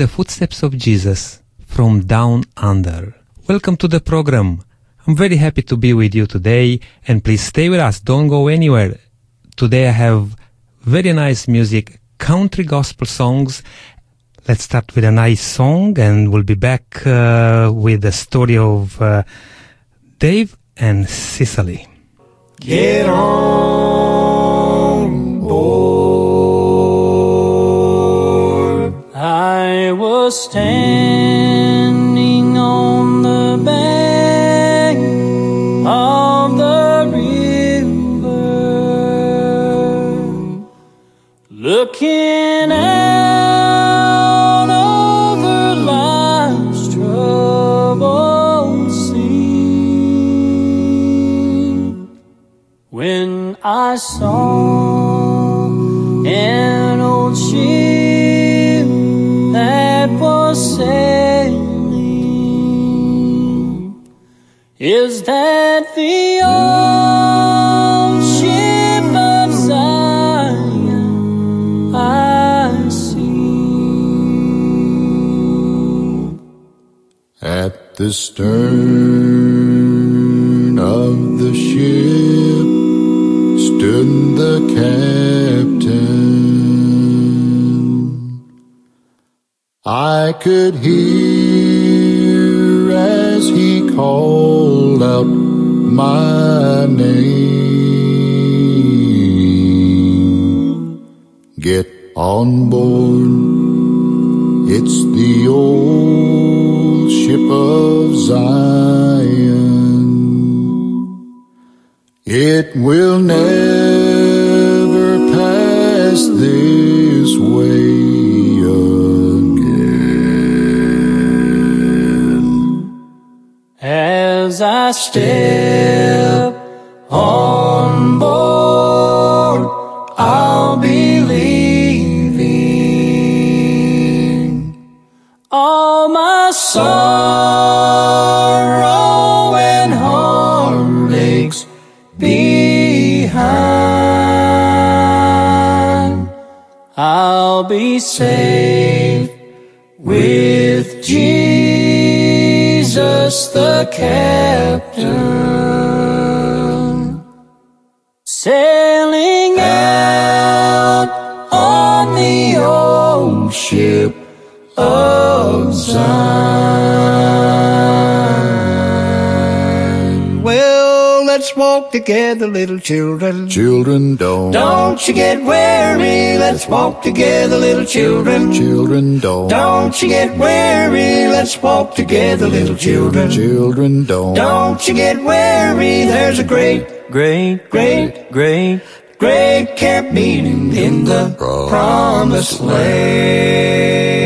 the footsteps of Jesus from down under. Welcome to the program. I'm very happy to be with you today and please stay with us. Don't go anywhere. Today I have very nice music, country gospel songs. Let's start with a nice song and we'll be back uh, with the story of uh, Dave and Cicely. Get on was standing on the bank of the river, looking out over life's troubled sea. When I saw Is that the old ship of Zion I see? At the stern of the ship stood the captain. I could hear as he called my name. Get on board. I'll be safe with Jesus the captain, sailing out on the old ship let's walk together, little children. Children don't. Don't you get weary, let's walk together, little children. Children don't. Don't you get weary, let's walk together, little children. Children don't. Don't you get weary, there's a great, great, great, great, great camp meeting in the promised land.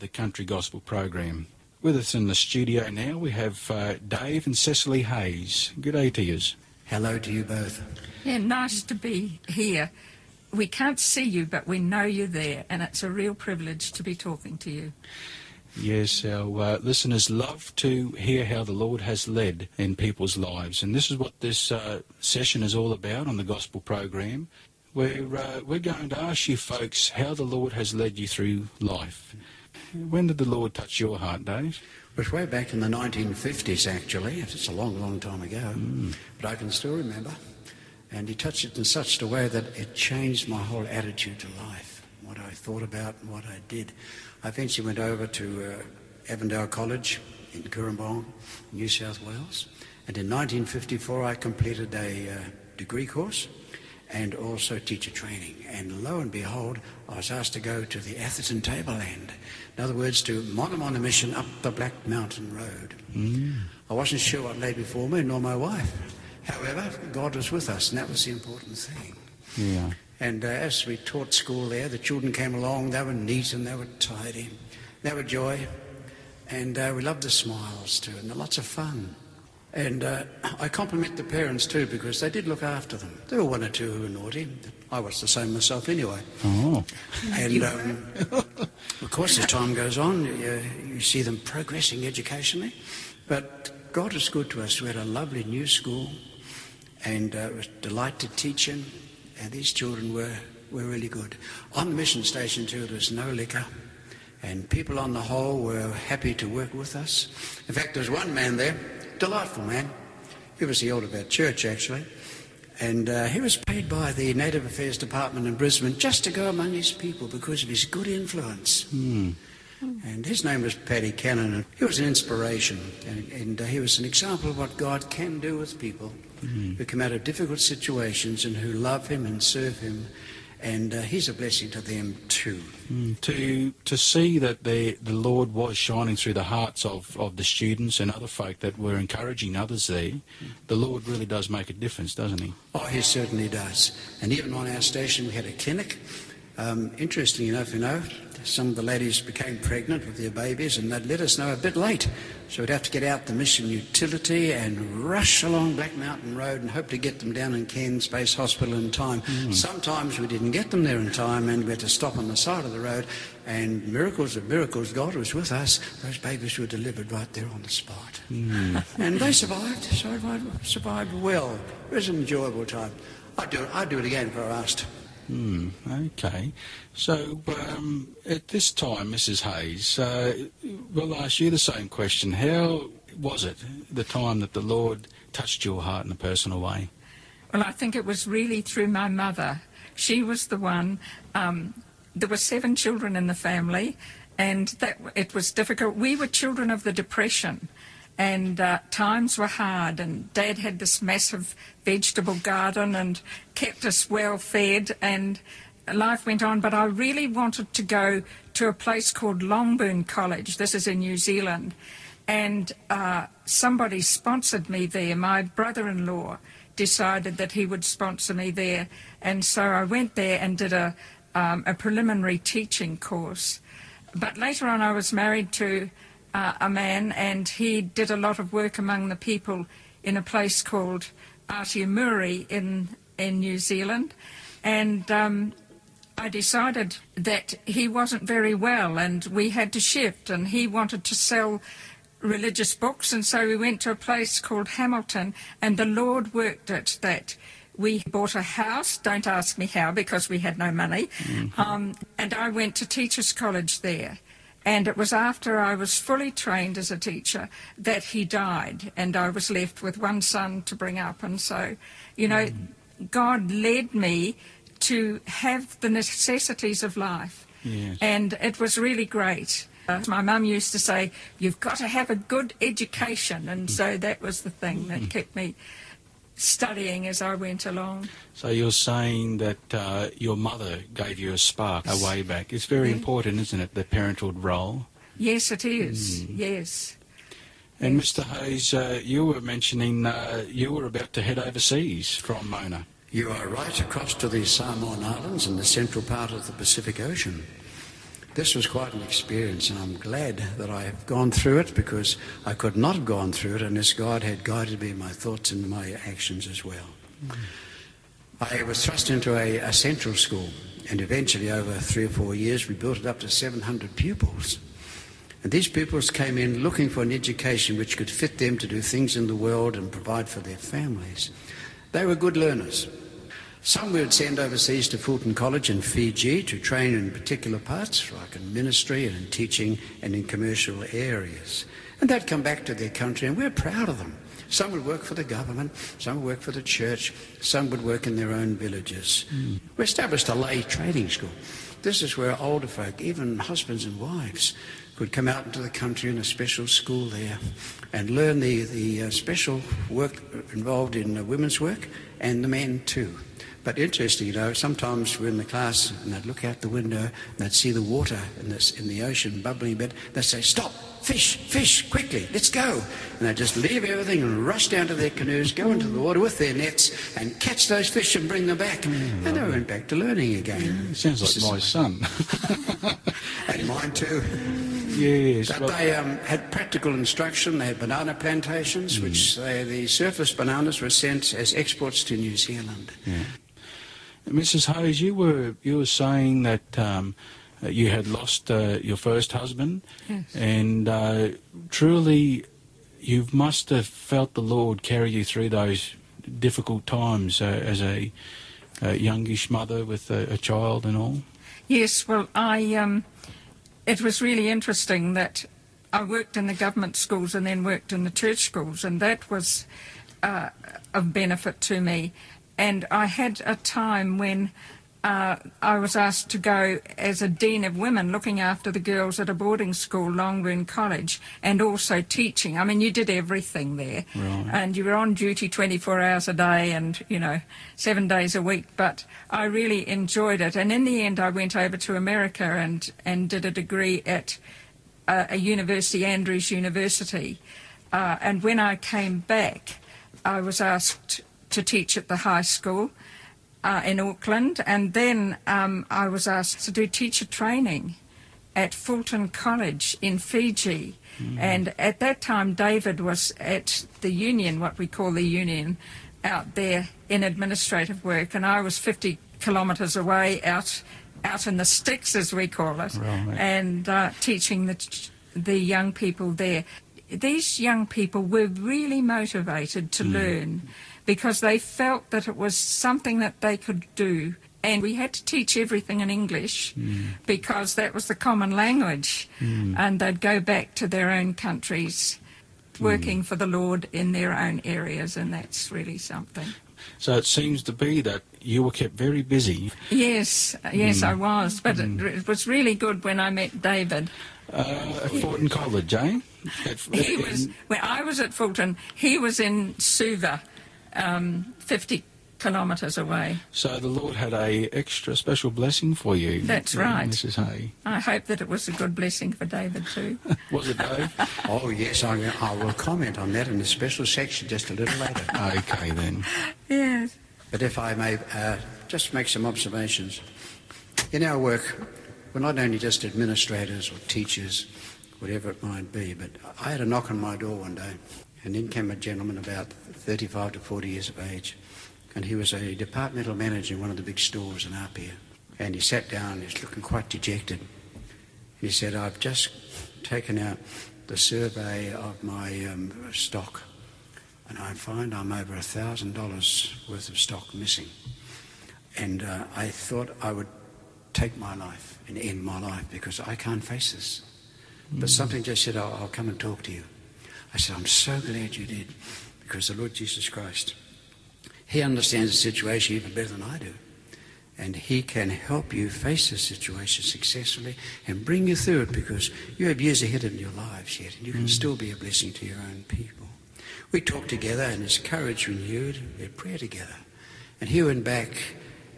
The Country Gospel Program. With us in the studio now we have uh, Dave and Cecily Hayes. Good day to yous. Hello to you both. Yeah, nice to be here. We can't see you, but we know you're there, and it's a real privilege to be talking to you. Yes, our uh, listeners love to hear how the Lord has led in people's lives, and this is what this uh, session is all about on the Gospel Program. We're, uh, we're going to ask you folks how the Lord has led you through life. When did the Lord touch your heart, Dave? It was way back in the 1950s, actually. It's a long, long time ago. But I can still remember. And he touched it in such a way that it changed my whole attitude to life, what I thought about and what I did. I eventually went over to uh, Avondale College in Cooranbong, New South Wales. And in 1954, I completed a uh, degree course and also teacher training. And lo and behold, I was asked to go to the Atherton Tableland. In other words, to Mona Mona mission up the Black Mountain Road. I wasn't sure what lay before me, nor my wife. However, God was with us, and that was the important thing. Yeah. And uh, as we taught school there, the children came along. They were neat and they were tidy. They were joy. And uh, we loved the smiles too, and lots of fun. And uh, I compliment the parents too because they did look after them. There were one or two who were naughty. I was the same myself anyway. Oh. And um, of course, as time goes on, you, you see them progressing educationally. But God is good to us. We had a lovely new school, and uh, it was a delight to teach in. and these children were, were really good. On the mission station too, there was no liquor, and people on the whole were happy to work with us. In fact, there was one man there, delightful man. He was the elder of our church, actually. And uh, he was paid by the Native Affairs Department in Brisbane just to go among his people because of his good influence. And his name was Paddy Cannon, and he was an inspiration, and, and uh, he was an example of what God can do with people who come out of difficult situations and who love Him and serve Him, and uh, he's a blessing to them too. to to see that the the Lord was shining through the hearts of, of the students and other folk that were encouraging others there, the Lord really does make a difference, doesn't he? Oh, he certainly does. And even on our station, we had a clinic. Um, interesting enough, you know, some of the ladies became pregnant with their babies and they'd let us know a bit late. So we'd have to get out the mission utility and rush along Black Mountain Road and hope to get them down in Cairns Base Hospital in time. Hmm. Sometimes we didn't get them there in time and we had to stop on the side of the road and miracles of miracles, God was with us. Those babies were delivered right there on the spot. Hmm. And they survived, survived, survived well. It was an enjoyable time. I'd do it, I'd do it again if I were asked. Hmm, okay. So um, at this time, Mrs. Hayes, uh, we'll ask you the same question. How was it the time that the Lord touched your heart in a personal way? Well, I think it was really through my mother. She was the one. Um, there were seven children in the family, and that it was difficult. We were children of the Depression, and uh, times were hard. And Dad had this massive vegetable garden and kept us well fed, and life went on. But I really wanted to go to a place called Longburn College. This is in New Zealand, and uh, somebody sponsored me there. My brother-in-law decided that he would sponsor me there, and so I went there and did a um, a preliminary teaching course. But later on, I was married to uh, a man, and he did a lot of work among the people in a place called Aotearoa in in New Zealand, and. Um, I decided that he wasn't very well and we had to shift and he wanted to sell religious books and so we went to a place called Hamilton and the Lord worked it that we bought a house, don't ask me how because we had no money, um, and I went to Teachers College there. And it was after I was fully trained as a teacher that he died, and I was left with one son to bring up. And so, you know, mm. God led me to have the necessities of life. Yes. And it was really great. My mum used to say, You've got to have a good education. And mm. so that was the thing that mm. kept me studying as I went along. So you're saying that uh, your mother gave you a spark a way back. It's very important, isn't it, the parenthood role? Yes, it is. Yes. And Yes. Mr. Hayes, uh, you were mentioning uh, you were about to head overseas from Mona. You are right across to the Samoan Islands in the central part of the Pacific Ocean. This was quite an experience, and I'm glad that I have gone through it because I could not have gone through it unless God had guided me in my thoughts and my actions as well. I was thrust into a, a central school, and eventually, over three or four years, we built it up to 700 pupils. And these pupils came in looking for an education which could fit them to do things in the world and provide for their families. They were good learners. Some we would send overseas to Fulton College in Fiji to train in particular parts, like in ministry and in teaching and in commercial areas. And they'd come back to their country, and we're proud of them. Some would work for the government, some would work for the church, some would work in their own villages. We established a lay training school. This is where older folk, even husbands and wives, could come out into the country in a special school there and learn the, the uh, special work involved in uh, women's work and the men too. But interesting, you know, sometimes we're in the class and they'd look out the window and they'd see the water in, this, in the ocean bubbling a bit. They'd say, Stop, fish, fish, quickly, let's go. And they'd just leave everything and rush down to their canoes, go into the water with their nets and catch those fish and bring them back. And they went back to learning again. Sounds This like my son. And mine too. yes. But well- they um, had practical instruction. They had banana plantations, which they, the surface bananas were sent as exports to New Zealand. Mrs. Hayes, you were you were saying that um, uh, you had lost uh, your first husband, Yes. and uh, truly, you must have felt the Lord carry you through those difficult times uh, as a a youngish mother with a, a child and all. Yes, well, I um, it was really interesting that I worked in the government schools and then worked in the church schools, and that was uh, of benefit to me. And I had a time when uh, I was asked to go as a dean of women, looking after the girls at a boarding school, Longburn College, and also teaching. I mean, you did everything there, Right. and you were on duty 24 hours a day, and you know, seven days a week. But I really enjoyed it, and in the end, I went over to America and and did a degree at uh, a university, Andrews University. Uh, and when I came back, I was asked to teach at the high school uh, in Auckland, and then um, I was asked to do teacher training at Fulton College in Fiji. And at that time, David was at the union, what we call the union, out there in administrative work, and I was 50 kilometres away out out in the sticks, as we call it, Right. and uh, teaching the the young people there. These young people were really motivated to learn because they felt that it was something that they could do. And we had to teach everything in English mm. because that was the common language. Mm. And they'd go back to their own countries mm. working for the Lord in their own areas, and that's really something. So it seems to be that you were kept very busy. Yes, yes, I was. But it, it was really good when I met David. Uh, at Fulton College, eh? At, He was when I was at Fulton. He was in Suva, um, fifty kilometres away. so the Lord had a extra special blessing for you. That's uh, right. Mrs. Hay. I hope that it was a good blessing for David too. Was it, Dave? Oh, yes, I, I will comment on that in a special section just a little later. okay, then. yes. But if I may uh, just make some observations. In our work, we're not only just administrators or teachers, whatever it might be, but I had a knock on my door one day, and in came a gentleman about 35 to 40 years of age, and he was a departmental manager in one of the big stores in Apia. And he sat down, he's looking quite dejected. And he said, I've just taken out the survey of my um, stock and I find I'm over a thousand dollars worth of stock missing. And uh, I thought I would take my life and end my life because I can't face this. But something just said, I'll, I'll come and talk to you. I said, I'm so glad you did because the Lord Jesus Christ, He understands the situation even better than I do. And He can help you face the situation successfully and bring you through it because you have years ahead in your lives yet and you can mm. still be a blessing to your own people. We talked together and his courage renewed. We had prayer together. And he went back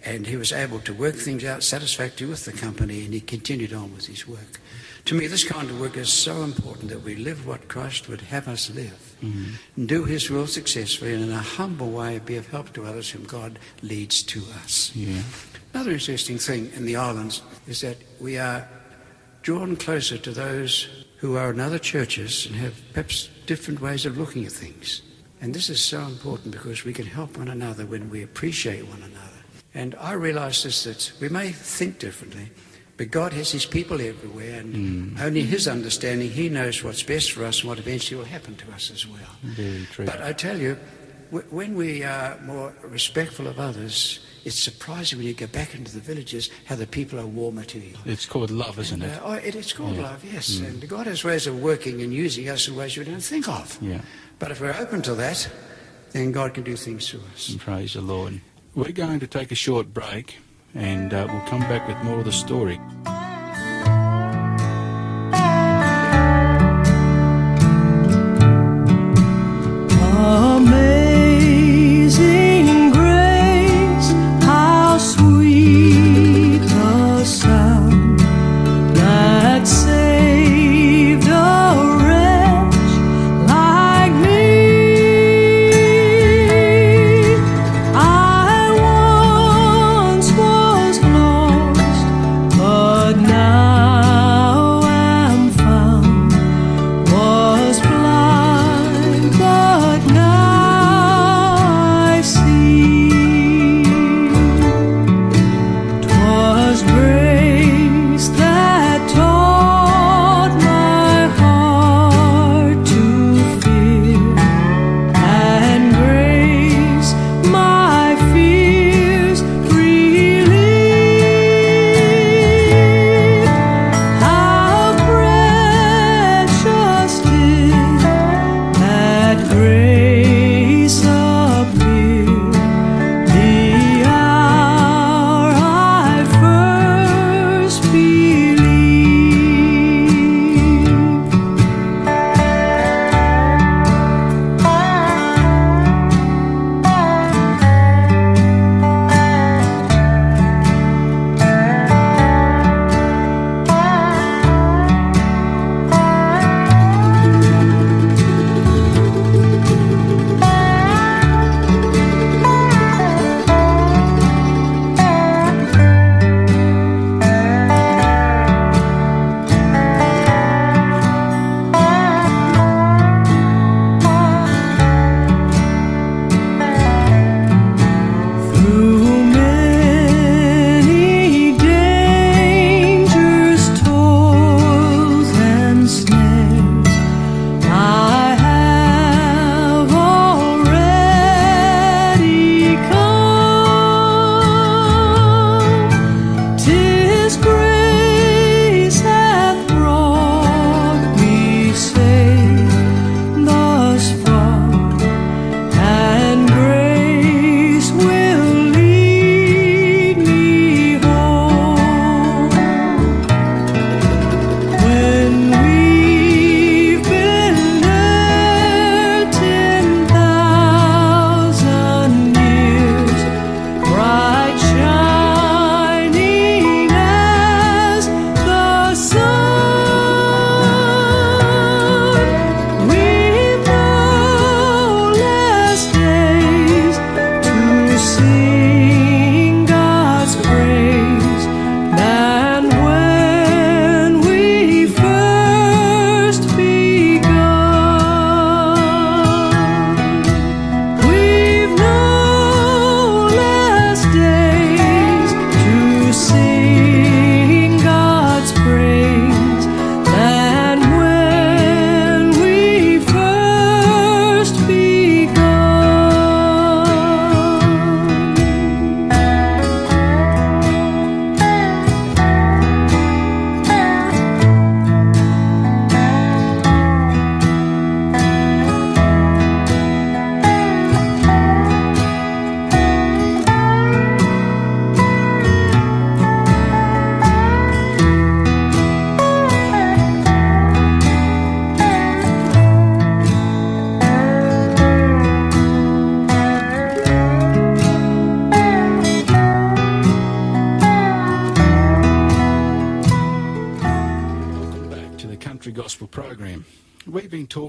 and he was able to work things out satisfactorily with the company and he continued on with his work. To me, this kind of work is so important that we live what Christ would have us live mm-hmm. and do his will successfully and in a humble way be of help to others whom God leads to us. Yeah. Another interesting thing in the islands is that we are drawn closer to those who are in other churches and have perhaps different ways of looking at things. And this is so important because we can help one another when we appreciate one another. And I realize this that we may think differently, but God has his people everywhere, and only his understanding, he knows what's best for us and what eventually will happen to us as well. Very true. But I tell you, when we are more respectful of others, it's surprising when you go back into the villages how the people are warmer to you. It's called love, isn't Uh, it? oh, it, it's called love, yes. And God has ways of working and using us in ways you don't think of. Yeah. But if we're open to that, then God can do things through us. And praise the Lord. We're going to take a short break and uh, we'll come back with more of the story.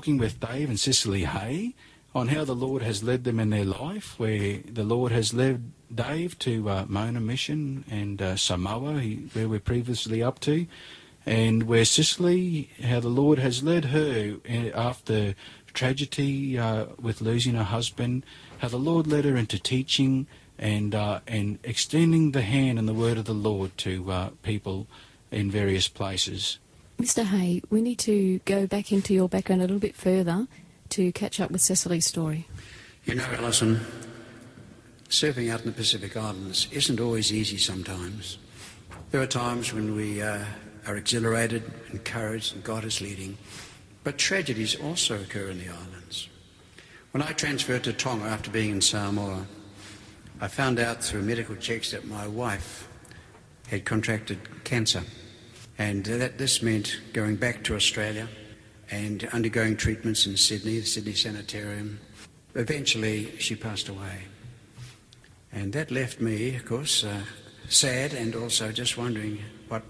Talking with Dave and Cicely Hay on how the Lord has led them in their life, where the Lord has led Dave to uh, Mona Mission and uh, Samoa, he, where we're previously up to, and where Cicely, how the Lord has led her uh, after tragedy uh, with losing her husband, how the Lord led her into teaching and uh, and extending the hand and the word of the Lord to uh, people in various places. Mr. Hay, we need to go back into your background a little bit further to catch up with Cecily's story. You know, Alison, surfing out in the Pacific Islands isn't always easy sometimes. There are times when we uh, are exhilarated, encouraged, and God is leading. But tragedies also occur in the islands. When I transferred to Tonga after being in Samoa, I found out through medical checks that my wife had contracted cancer. And that this meant going back to Australia and undergoing treatments in Sydney, the Sydney Sanitarium. Eventually, she passed away. And that left me, of course, uh, sad and also just wondering what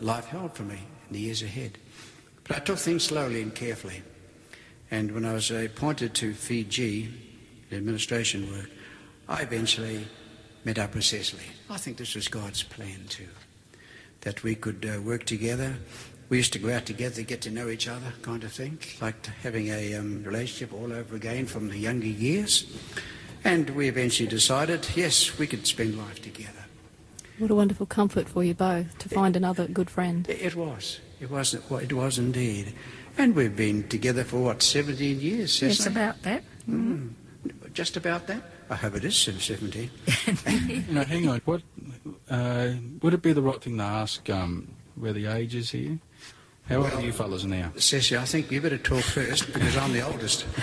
life held for me in the years ahead. But I took things slowly and carefully. And when I was appointed to Fiji, the administration work, I eventually met up with Cecily. I think this was God's plan too, that we could uh, work together. We used to go out together, get to know each other, kind of thing, like having a um, relationship all over again from the younger years. And we eventually decided, yes, we could spend life together. What a wonderful comfort for you both to find another good friend. It it was. It was. It was indeed. And we've been together for what, 17 years, It's Cecily? about that. Mm, just about that. I hope it is 17. You know, hang on. What uh, would it be the right thing to ask um, where the age is here? How old are you fellas now? Cecily, I think you better talk first because I'm the oldest.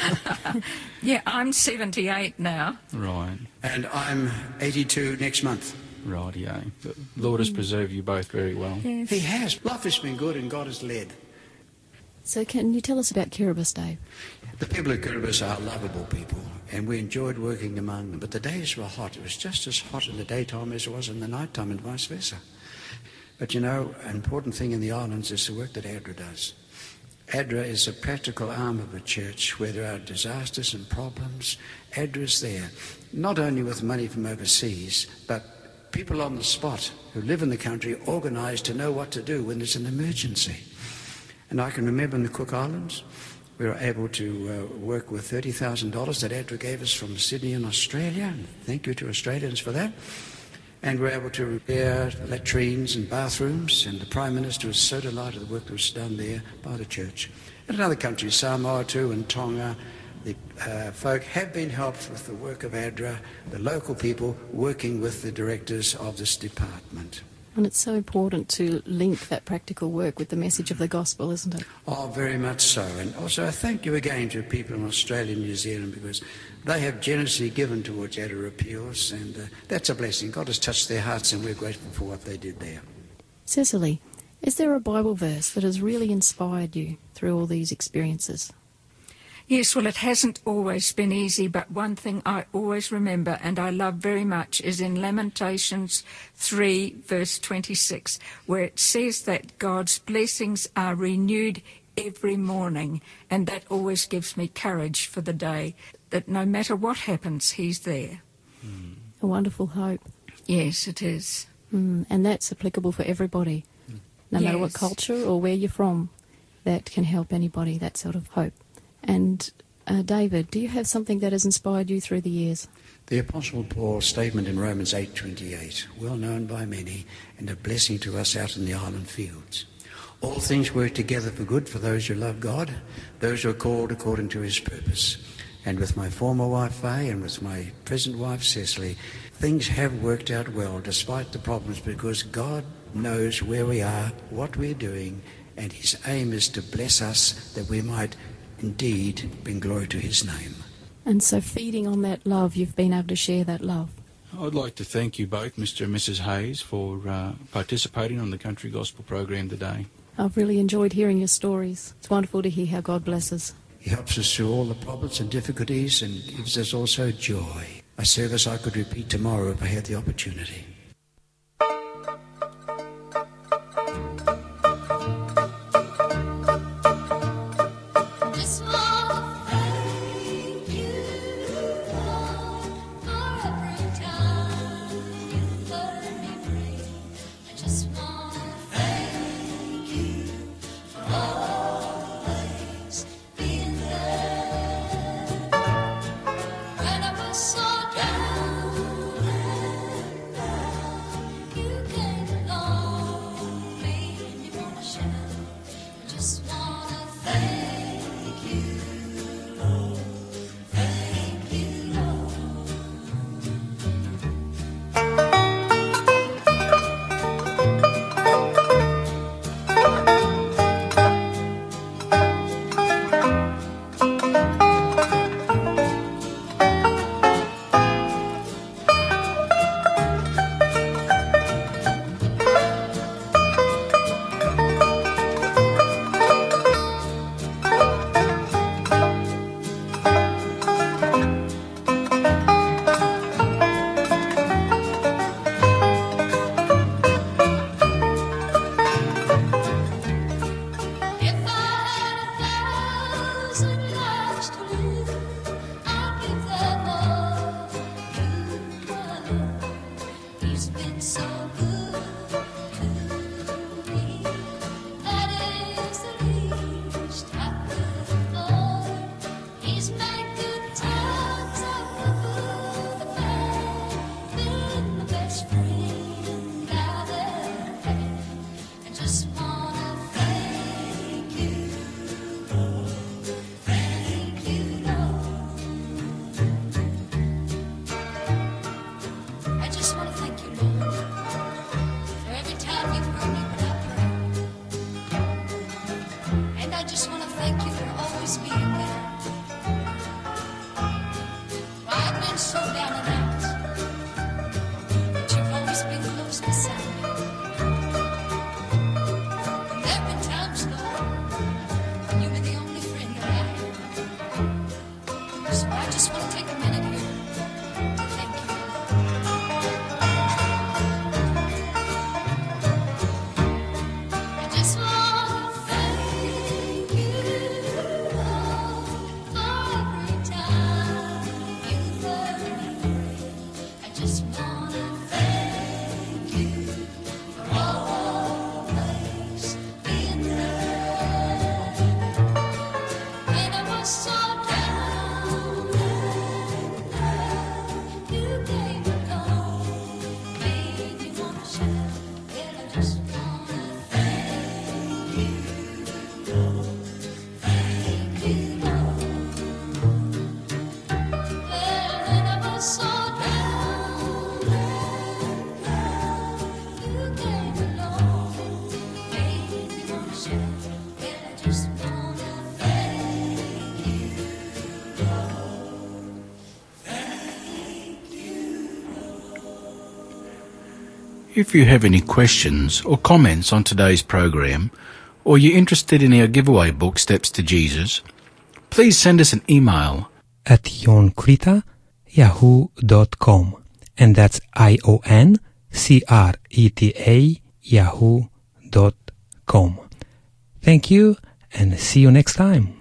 Yeah, I'm 78 now. Right, And I'm 82 next month. right, yeah. The Lord has preserved you both very well. He has. Life has been good and God has led. So, can you tell us about Kiribati, Dave? The people of Kiribati are lovable people and we enjoyed working among them. But the days were hot. It was just as hot in the daytime as it was in the nighttime and vice versa. But you know, an important thing in the islands is the work that ADRA does. ADRA is a practical arm of a church where there are disasters and problems. ADRA is there, not only with money from overseas, but people on the spot who live in the country organised to know what to do when there's an emergency. And I can remember in the Cook Islands, we were able to uh, work with $30,000 that ADRA gave us from Sydney in Australia. Thank you to Australians for that. And we were able to repair latrines and bathrooms, and the Prime Minister was so delighted with the work that was done there by the church. And in other countries, Samoa too and Tonga, the uh, folk have been helped with the work of ADRA, the local people working with the directors of this department. And it's so important to link that practical work with the message of the gospel, isn't it? Oh, very much so. And also, I thank you again to people in Australia and New Zealand because they have generously given towards ADRA appeals, and uh, that's a blessing. God has touched their hearts, and we're grateful for what they did there. Cecily, is there a Bible verse that has really inspired you through all these experiences? Yes, well, it hasn't always been easy, but one thing I always remember and I love very much is in Lamentations 3, verse 26, where it says that God's blessings are renewed every morning, and that always gives me courage for the day, that no matter what happens, He's there. A wonderful hope. Yes, it is. Mm, and that's applicable for everybody, no matter what culture or where you're from. That can help anybody, that sort of hope. And uh, David, do you have something that has inspired you through the years? The Apostle Paul's statement in Romans 8:28, well known by many and a blessing to us out in the island fields. All things work together for good for those who love God, those who are called according to his purpose. And with my former wife Faye and with my present wife Cecily, things have worked out well despite the problems because God knows where we are, what we're doing, and his aim is to bless us that we might indeed bring glory to his name. And so, feeding on that love, you've been able to share that love. I'd like to thank you both, Mr. and Mrs. Hayes, for uh, participating on the Country Gospel program today. I've really enjoyed hearing your stories. It's wonderful to hear how God blesses. He helps us through all the problems and difficulties and gives us also joy. A service I could repeat tomorrow if I had the opportunity. so If you have any questions or comments on today's program, or you're interested in our giveaway book, Steps to Jesus, please send us an email at yonkrita yahoo.com. And that's I O N C R E T A yahoo.com. Thank you and see you next time.